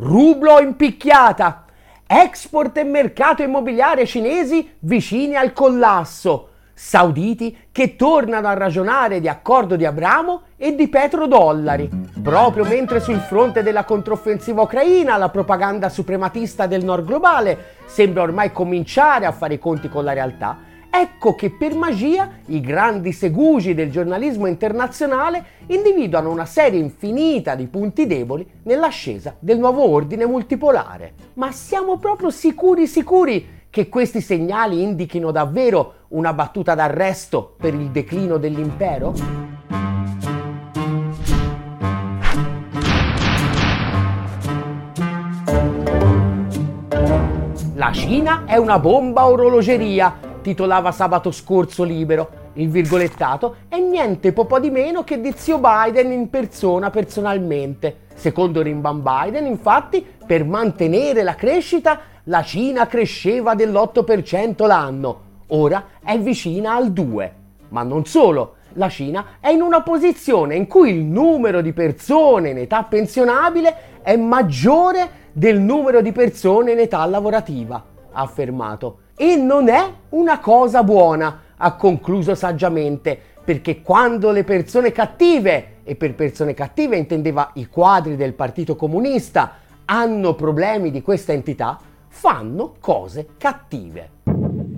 rublo in picchiata, export e mercato immobiliare cinesi vicini al collasso, sauditi che tornano a ragionare di accordo di Abramo e di petrodollari, proprio mentre sul fronte della controffensiva ucraina la propaganda suprematista del nord globale sembra ormai cominciare a fare i conti con la realtà, ecco che per magia i grandi segugi del giornalismo internazionale individuano una serie infinita di punti deboli nell'ascesa del nuovo ordine multipolare. Ma siamo proprio sicuri sicuri che questi segnali indichino davvero una battuta d'arresto per il declino dell'impero? La Cina è una bomba orologeria, titolava sabato scorso Libero. Il virgolettato è niente po' di meno che di zio Biden in persona personalmente. Secondo Rimban Biden, infatti, per mantenere la crescita la Cina cresceva dell'8% l'anno, ora è vicina al 2%. Ma non solo, la Cina è in una posizione in cui il numero di persone in età pensionabile è maggiore del numero di persone in età lavorativa, ha affermato. E non è una cosa buona, ha concluso saggiamente, perché quando le persone cattive, e per persone cattive intendeva i quadri del Partito Comunista, hanno problemi di questa entità, fanno cose cattive.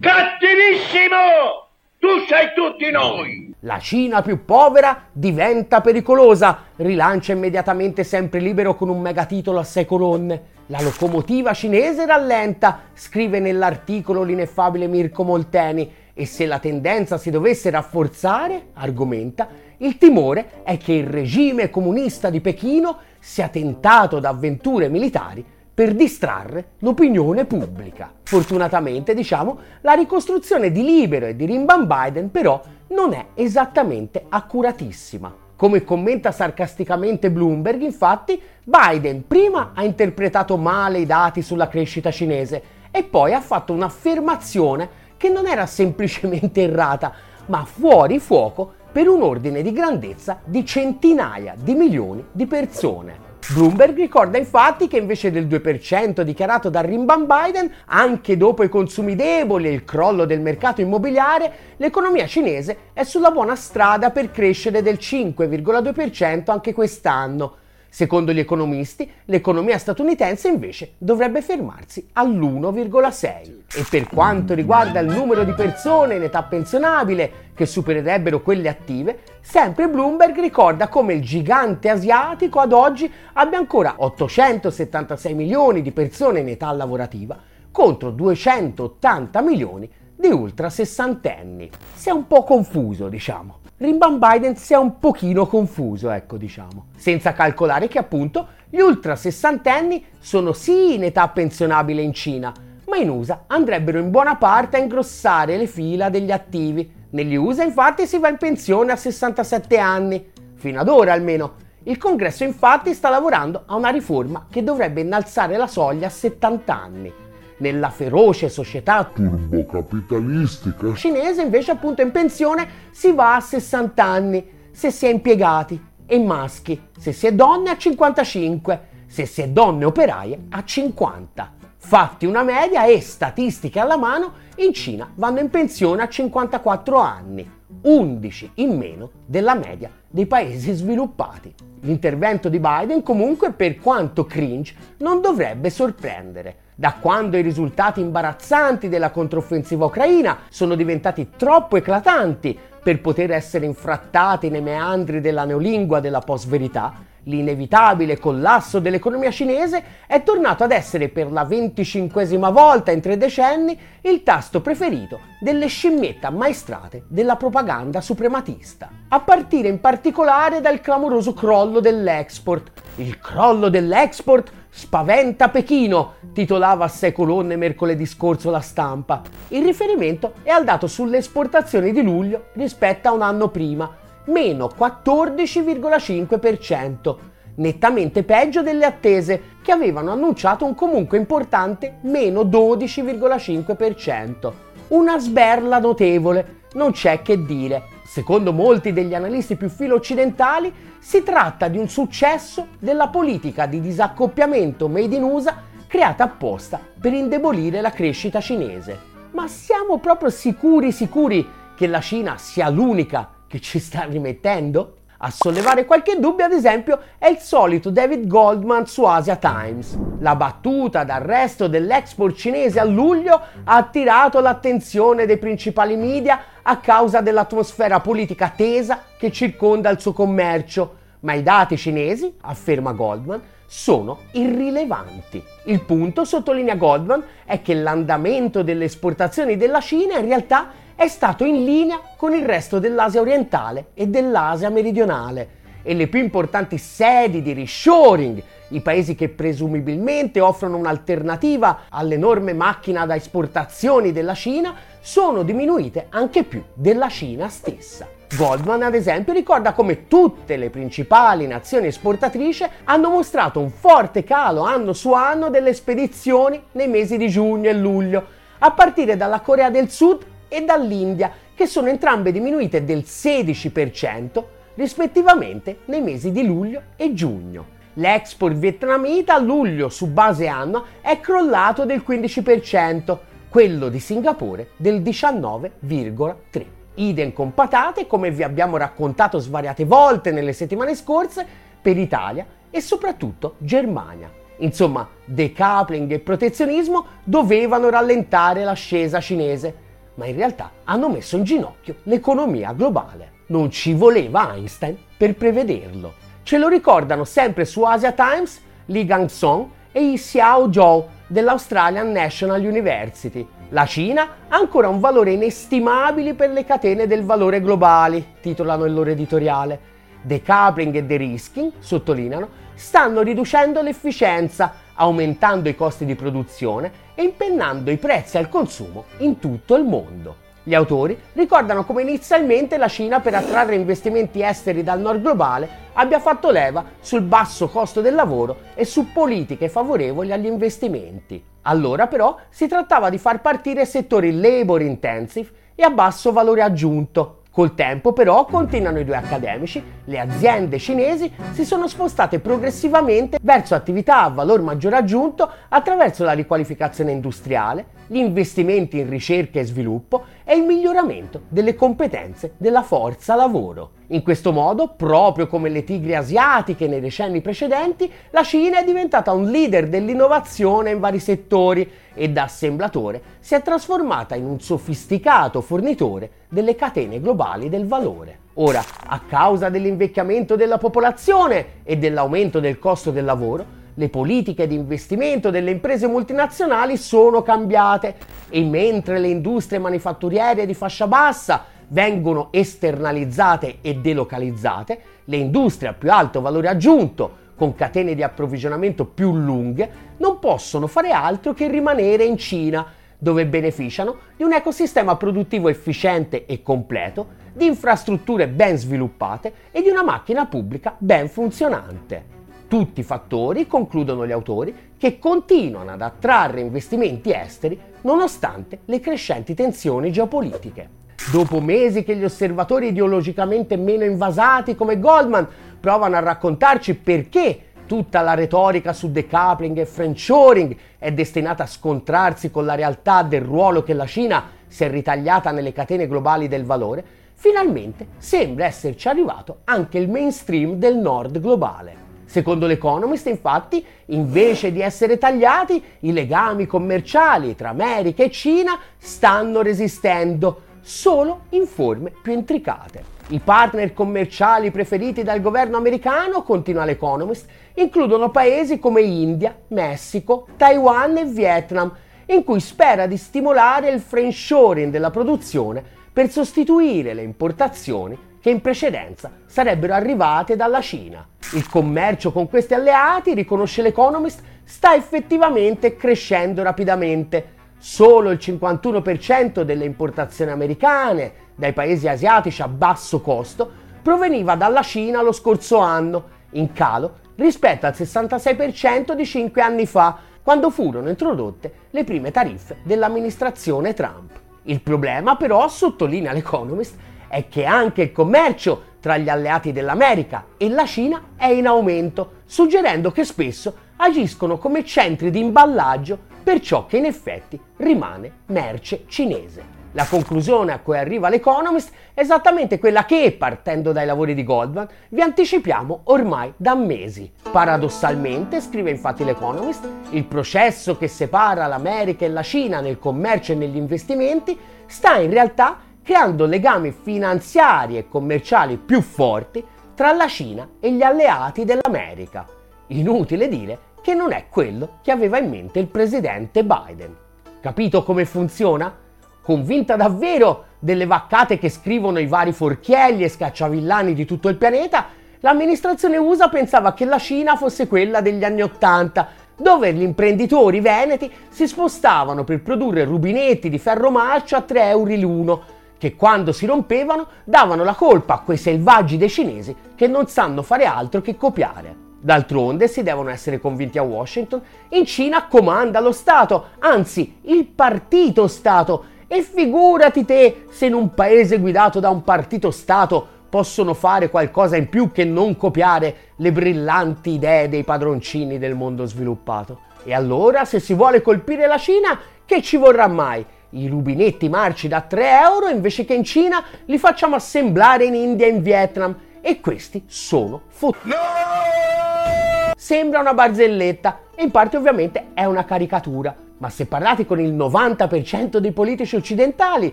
Cattivissimo! Tu sei tutti noi! La Cina più povera diventa pericolosa, rilancia immediatamente sempre libero con un megatitolo a sei colonne. La locomotiva cinese rallenta, scrive nell'articolo l'ineffabile Mirko Molteni, e se la tendenza si dovesse rafforzare, argomenta, il timore è che il regime comunista di Pechino sia tentato da avventure militari per distrarre l'opinione pubblica. Fortunatamente, diciamo, la ricostruzione di Libero e di Rimban Biden però non è esattamente accuratissima. Come commenta sarcasticamente Bloomberg, infatti, Biden prima ha interpretato male i dati sulla crescita cinese e poi ha fatto un'affermazione che non era semplicemente errata, ma fuori fuoco per un ordine di grandezza di centinaia di milioni di persone. Bloomberg ricorda infatti che invece del 2% dichiarato da Rimban Biden, anche dopo i consumi deboli e il crollo del mercato immobiliare, l'economia cinese è sulla buona strada per crescere del 5,2% anche quest'anno, Secondo gli economisti, l'economia statunitense invece dovrebbe fermarsi all'1,6. E per quanto riguarda il numero di persone in età pensionabile che supererebbero quelle attive, sempre Bloomberg ricorda come il gigante asiatico ad oggi abbia ancora 876 milioni di persone in età lavorativa contro 280 milioni di ultra sessantenni. Si è un po' confuso, diciamo. Rimban Biden si è un pochino confuso, ecco diciamo, senza calcolare che appunto gli ultra sessantenni sono sì in età pensionabile in Cina, ma in USA andrebbero in buona parte a ingrossare le fila degli attivi. Negli USA infatti si va in pensione a 67 anni, fino ad ora almeno. Il congresso infatti sta lavorando a una riforma che dovrebbe innalzare la soglia a 70 anni nella feroce società turbocapitalistica cinese invece appunto in pensione si va a 60 anni se si è impiegati e maschi, se si è donne a 55, se si è donne operaie a 50. Fatti una media e statistiche alla mano, in Cina vanno in pensione a 54 anni, 11 in meno della media dei paesi sviluppati. L'intervento di Biden comunque, per quanto cringe, non dovrebbe sorprendere da quando i risultati imbarazzanti della controffensiva ucraina sono diventati troppo eclatanti per poter essere infrattati nei meandri della neolingua della post-verità, l'inevitabile collasso dell'economia cinese è tornato ad essere per la venticinquesima volta in tre decenni il tasto preferito delle scimmiette ammaestrate della propaganda suprematista, a partire in particolare dal clamoroso crollo dell'export. Il crollo dell'export spaventa Pechino, titolava a sei colonne mercoledì scorso la stampa. Il riferimento è al dato sulle esportazioni di luglio rispetto a un anno prima, meno 14,5%, nettamente peggio delle attese che avevano annunciato un comunque importante meno 12,5%. Una sberla notevole, non c'è che dire. Secondo molti degli analisti più filo occidentali, si tratta di un successo della politica di disaccoppiamento made in USA creata apposta per indebolire la crescita cinese. Ma siamo proprio sicuri sicuri che la Cina sia l'unica che ci sta rimettendo? A sollevare qualche dubbio, ad esempio, è il solito David Goldman su Asia Times. La battuta d'arresto dell'export cinese a luglio ha attirato l'attenzione dei principali media a causa dell'atmosfera politica tesa che circonda il suo commercio, ma i dati cinesi, afferma Goldman, sono irrilevanti. Il punto, sottolinea Goldman, è che l'andamento delle esportazioni della Cina in realtà è stato in linea con il resto dell'Asia orientale e dell'Asia meridionale e le più importanti sedi di reshoring, i paesi che presumibilmente offrono un'alternativa all'enorme macchina da esportazioni della Cina, sono diminuite anche più della Cina stessa. Goldman, ad esempio, ricorda come tutte le principali nazioni esportatrici hanno mostrato un forte calo anno su anno delle spedizioni nei mesi di giugno e luglio, a partire dalla Corea del Sud e dall'India, che sono entrambe diminuite del 16% rispettivamente nei mesi di luglio e giugno. L'export vietnamita a luglio su base annua è crollato del 15%, quello di Singapore del 19,3%. Idem con patate, come vi abbiamo raccontato svariate volte nelle settimane scorse, per Italia e soprattutto Germania. Insomma, decoupling e protezionismo dovevano rallentare l'ascesa cinese, ma in realtà hanno messo in ginocchio l'economia globale. Non ci voleva Einstein per prevederlo. Ce lo ricordano sempre su Asia Times Li Gangsong e Xiao Zhou dell'Australian National University. La Cina ha ancora un valore inestimabile per le catene del valore globali, titolano il loro editoriale. Decoupling e de-risking, sottolineano, stanno riducendo l'efficienza, aumentando i costi di produzione e impennando i prezzi al consumo in tutto il mondo. Gli autori ricordano come inizialmente la Cina per attrarre investimenti esteri dal nord globale abbia fatto leva sul basso costo del lavoro e su politiche favorevoli agli investimenti. Allora però si trattava di far partire settori labor intensive e a basso valore aggiunto, Col tempo però, continuano i due accademici, le aziende cinesi si sono spostate progressivamente verso attività a valor maggiore aggiunto attraverso la riqualificazione industriale, gli investimenti in ricerca e sviluppo e il miglioramento delle competenze della forza lavoro. In questo modo, proprio come le tigri asiatiche nei decenni precedenti, la Cina è diventata un leader dell'innovazione in vari settori e da assemblatore si è trasformata in un sofisticato fornitore delle catene globali del valore. Ora, a causa dell'invecchiamento della popolazione e dell'aumento del costo del lavoro, le politiche di investimento delle imprese multinazionali sono cambiate e mentre le industrie manifatturiere di fascia bassa vengono esternalizzate e delocalizzate, le industrie a più alto valore aggiunto, con catene di approvvigionamento più lunghe, non possono fare altro che rimanere in Cina, dove beneficiano di un ecosistema produttivo efficiente e completo, di infrastrutture ben sviluppate e di una macchina pubblica ben funzionante. Tutti fattori, concludono gli autori, che continuano ad attrarre investimenti esteri nonostante le crescenti tensioni geopolitiche. Dopo mesi che gli osservatori ideologicamente meno invasati come Goldman provano a raccontarci perché tutta la retorica su decoupling e friendshoring è destinata a scontrarsi con la realtà del ruolo che la Cina si è ritagliata nelle catene globali del valore, finalmente sembra esserci arrivato anche il mainstream del nord globale. Secondo l'Economist, infatti, invece di essere tagliati, i legami commerciali tra America e Cina stanno resistendo solo in forme più intricate. I partner commerciali preferiti dal governo americano, continua l'Economist, includono paesi come India, Messico, Taiwan e Vietnam, in cui spera di stimolare il friendshoring della produzione per sostituire le importazioni che in precedenza sarebbero arrivate dalla Cina. Il commercio con questi alleati, riconosce l'Economist, sta effettivamente crescendo rapidamente Solo il 51% delle importazioni americane dai paesi asiatici a basso costo proveniva dalla Cina lo scorso anno, in calo rispetto al 66% di 5 anni fa, quando furono introdotte le prime tariffe dell'amministrazione Trump. Il problema però, sottolinea l'Economist, è che anche il commercio tra gli alleati dell'America e la Cina è in aumento, suggerendo che spesso agiscono come centri di imballaggio per ciò che in effetti rimane merce cinese. La conclusione a cui arriva l'Economist è esattamente quella che, partendo dai lavori di Goldman, vi anticipiamo ormai da mesi. Paradossalmente, scrive infatti l'Economist, il processo che separa l'America e la Cina nel commercio e negli investimenti sta in realtà creando legami finanziari e commerciali più forti tra la Cina e gli alleati dell'America. Inutile dire che non è quello che aveva in mente il presidente Biden. Capito come funziona? convinta davvero delle vaccate che scrivono i vari forchielli e scacciavillani di tutto il pianeta, l'amministrazione USA pensava che la Cina fosse quella degli anni Ottanta, dove gli imprenditori veneti si spostavano per produrre rubinetti di ferro marcio a 3 euro l'uno, che quando si rompevano davano la colpa a quei selvaggi dei cinesi che non sanno fare altro che copiare. D'altronde si devono essere convinti a Washington, in Cina comanda lo Stato, anzi il partito Stato, e figurati te se in un paese guidato da un partito Stato possono fare qualcosa in più che non copiare le brillanti idee dei padroncini del mondo sviluppato. E allora, se si vuole colpire la Cina, che ci vorrà mai? I rubinetti marci da 3 euro invece che in Cina li facciamo assemblare in India e in Vietnam. E questi sono fottuti. No! Sembra una barzelletta e in parte ovviamente è una caricatura ma se parlate con il 90% dei politici occidentali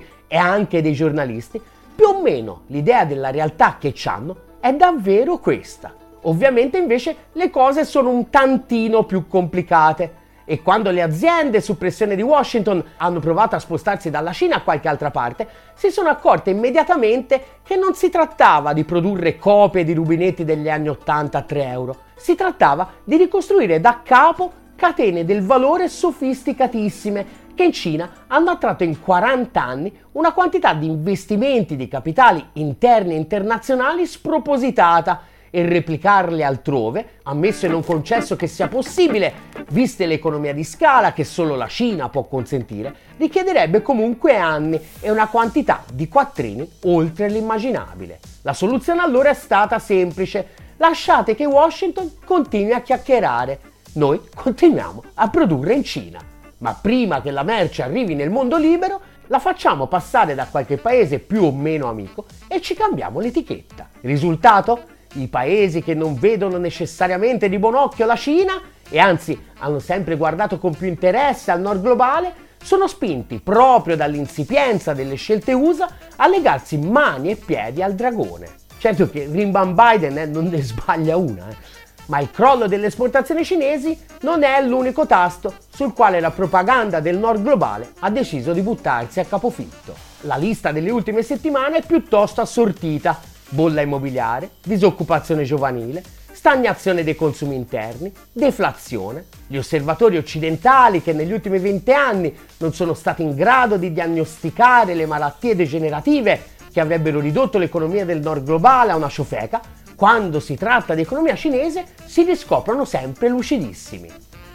e anche dei giornalisti, più o meno l'idea della realtà che hanno è davvero questa. Ovviamente invece le cose sono un tantino più complicate e quando le aziende su pressione di Washington hanno provato a spostarsi dalla Cina a qualche altra parte, si sono accorte immediatamente che non si trattava di produrre copie di rubinetti degli anni 80 a 3 euro, si trattava di ricostruire da capo catene del valore sofisticatissime che in Cina hanno attratto in 40 anni una quantità di investimenti di capitali interni e internazionali spropositata e replicarle altrove, ammesso e non concesso che sia possibile, viste l'economia di scala che solo la Cina può consentire, richiederebbe comunque anni e una quantità di quattrini oltre l'immaginabile. La soluzione allora è stata semplice, lasciate che Washington continui a chiacchierare noi continuiamo a produrre in Cina. Ma prima che la merce arrivi nel mondo libero, la facciamo passare da qualche paese più o meno amico e ci cambiamo l'etichetta. Risultato? I paesi che non vedono necessariamente di buon occhio la Cina e anzi hanno sempre guardato con più interesse al nord globale sono spinti proprio dall'insipienza delle scelte USA a legarsi mani e piedi al dragone. Certo che Rimban Biden eh, non ne sbaglia una. Eh. Ma il crollo delle esportazioni cinesi non è l'unico tasto sul quale la propaganda del nord globale ha deciso di buttarsi a capofitto. La lista delle ultime settimane è piuttosto assortita. Bolla immobiliare, disoccupazione giovanile, stagnazione dei consumi interni, deflazione. Gli osservatori occidentali che negli ultimi 20 anni non sono stati in grado di diagnosticare le malattie degenerative che avrebbero ridotto l'economia del nord globale a una ciofeca, quando si tratta di economia cinese si riscoprono sempre lucidissimi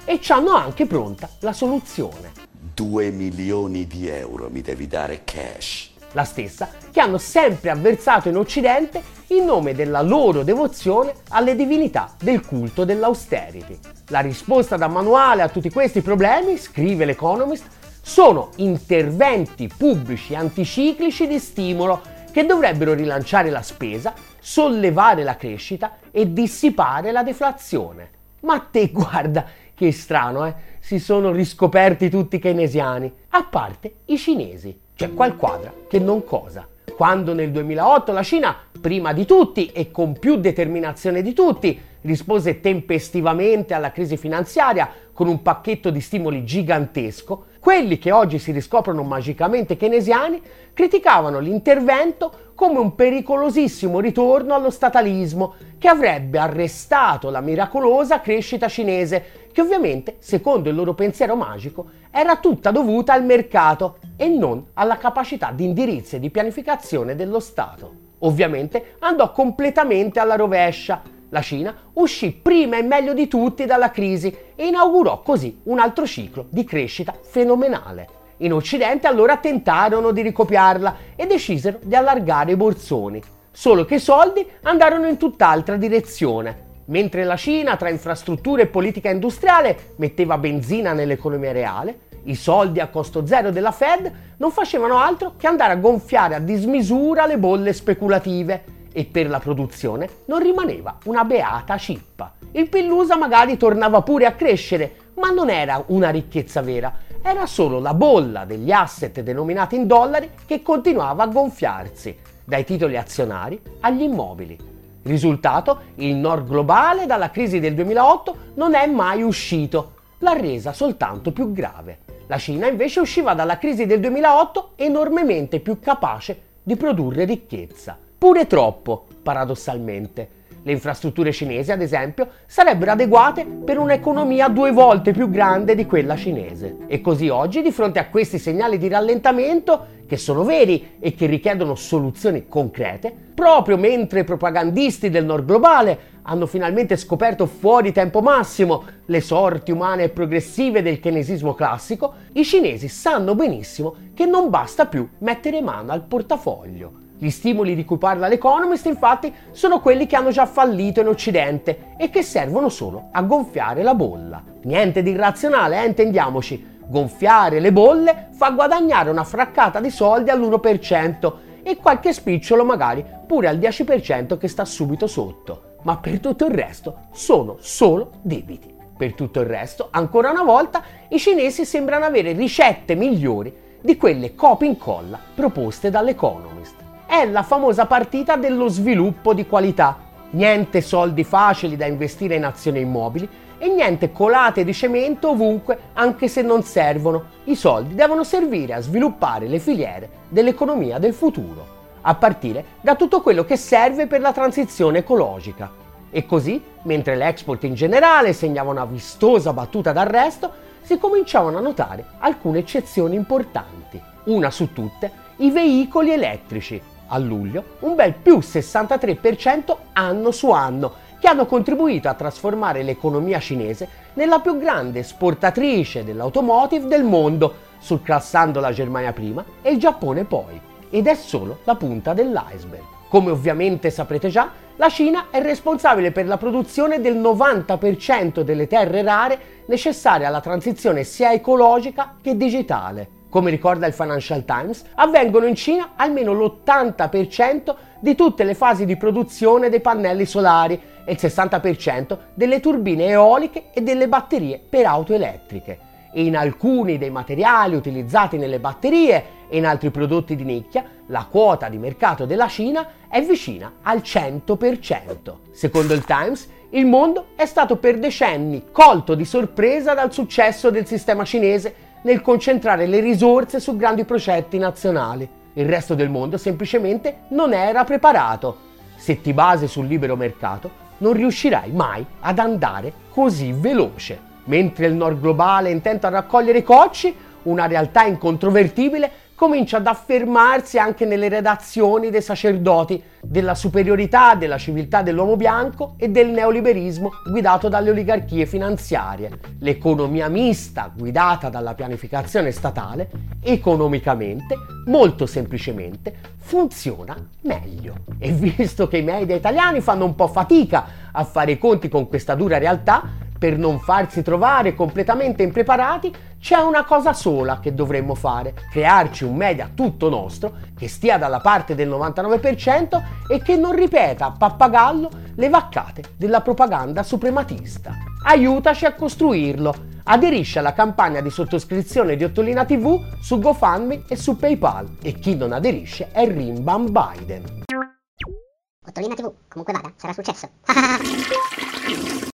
e ci hanno anche pronta la soluzione. 2 milioni di euro mi devi dare cash. La stessa che hanno sempre avversato in Occidente in nome della loro devozione alle divinità del culto dell'austerity. La risposta da manuale a tutti questi problemi, scrive l'Economist, sono interventi pubblici anticiclici di stimolo che dovrebbero rilanciare la spesa, sollevare la crescita e dissipare la deflazione. Ma te guarda che strano, eh? Si sono riscoperti tutti i keynesiani, a parte i cinesi. C'è qual quadra che non cosa. Quando nel 2008 la Cina, prima di tutti e con più determinazione di tutti, rispose tempestivamente alla crisi finanziaria con un pacchetto di stimoli gigantesco, quelli che oggi si riscoprono magicamente keynesiani criticavano l'intervento come un pericolosissimo ritorno allo statalismo che avrebbe arrestato la miracolosa crescita cinese, che ovviamente, secondo il loro pensiero magico, era tutta dovuta al mercato e non alla capacità di indirizzo e di pianificazione dello Stato. Ovviamente andò completamente alla rovescia, la Cina uscì prima e meglio di tutti dalla crisi e inaugurò così un altro ciclo di crescita fenomenale. In Occidente allora tentarono di ricopiarla e decisero di allargare i borsoni. Solo che i soldi andarono in tutt'altra direzione. Mentre la Cina, tra infrastrutture e politica industriale, metteva benzina nell'economia reale, i soldi a costo zero della Fed non facevano altro che andare a gonfiare a dismisura le bolle speculative e per la produzione non rimaneva una beata cippa. Il Pillusa magari tornava pure a crescere, ma non era una ricchezza vera, era solo la bolla degli asset denominati in dollari che continuava a gonfiarsi, dai titoli azionari agli immobili. Risultato, il nord globale dalla crisi del 2008 non è mai uscito, l'ha resa soltanto più grave. La Cina invece usciva dalla crisi del 2008 enormemente più capace di produrre ricchezza. Pure troppo, paradossalmente. Le infrastrutture cinesi, ad esempio, sarebbero adeguate per un'economia due volte più grande di quella cinese. E così oggi, di fronte a questi segnali di rallentamento, che sono veri e che richiedono soluzioni concrete, proprio mentre i propagandisti del nord globale hanno finalmente scoperto fuori tempo massimo le sorti umane e progressive del keynesismo classico, i cinesi sanno benissimo che non basta più mettere mano al portafoglio gli stimoli di cui parla l'Economist infatti sono quelli che hanno già fallito in Occidente e che servono solo a gonfiare la bolla. Niente di irrazionale, eh, intendiamoci. Gonfiare le bolle fa guadagnare una fraccata di soldi all'1% e qualche spicciolo magari pure al 10% che sta subito sotto. Ma per tutto il resto sono solo debiti. Per tutto il resto, ancora una volta, i cinesi sembrano avere ricette migliori di quelle copia incolla proposte dall'Economist è la famosa partita dello sviluppo di qualità. Niente soldi facili da investire in azioni immobili e niente colate di cemento ovunque anche se non servono. I soldi devono servire a sviluppare le filiere dell'economia del futuro, a partire da tutto quello che serve per la transizione ecologica. E così, mentre l'export in generale segnava una vistosa battuta d'arresto, si cominciavano a notare alcune eccezioni importanti. Una su tutte, i veicoli elettrici, a luglio un bel più 63% anno su anno, che hanno contribuito a trasformare l'economia cinese nella più grande esportatrice dell'automotive del mondo, surclassando la Germania prima e il Giappone poi. Ed è solo la punta dell'iceberg. Come ovviamente saprete già, la Cina è responsabile per la produzione del 90% delle terre rare necessarie alla transizione sia ecologica che digitale come ricorda il Financial Times, avvengono in Cina almeno l'80% di tutte le fasi di produzione dei pannelli solari e il 60% delle turbine eoliche e delle batterie per auto elettriche. E in alcuni dei materiali utilizzati nelle batterie e in altri prodotti di nicchia, la quota di mercato della Cina è vicina al 100%. Secondo il Times, il mondo è stato per decenni colto di sorpresa dal successo del sistema cinese nel concentrare le risorse su grandi progetti nazionali. Il resto del mondo semplicemente non era preparato. Se ti basi sul libero mercato, non riuscirai mai ad andare così veloce. Mentre il nord globale è intento a raccogliere cocci, una realtà incontrovertibile comincia ad affermarsi anche nelle redazioni dei sacerdoti della superiorità della civiltà dell'uomo bianco e del neoliberismo guidato dalle oligarchie finanziarie. L'economia mista guidata dalla pianificazione statale economicamente, molto semplicemente, funziona meglio. E visto che i media italiani fanno un po' fatica a fare i conti con questa dura realtà, per non farsi trovare completamente impreparati, c'è una cosa sola che dovremmo fare, crearci un media tutto nostro che stia dalla parte del 99% e che non ripeta a pappagallo le vaccate della propaganda suprematista. Aiutaci a costruirlo. Aderisci alla campagna di sottoscrizione di Ottolina TV su GoFundMe e su PayPal e chi non aderisce è Rimban Biden. Ottolina TV, comunque vada, sarà successo.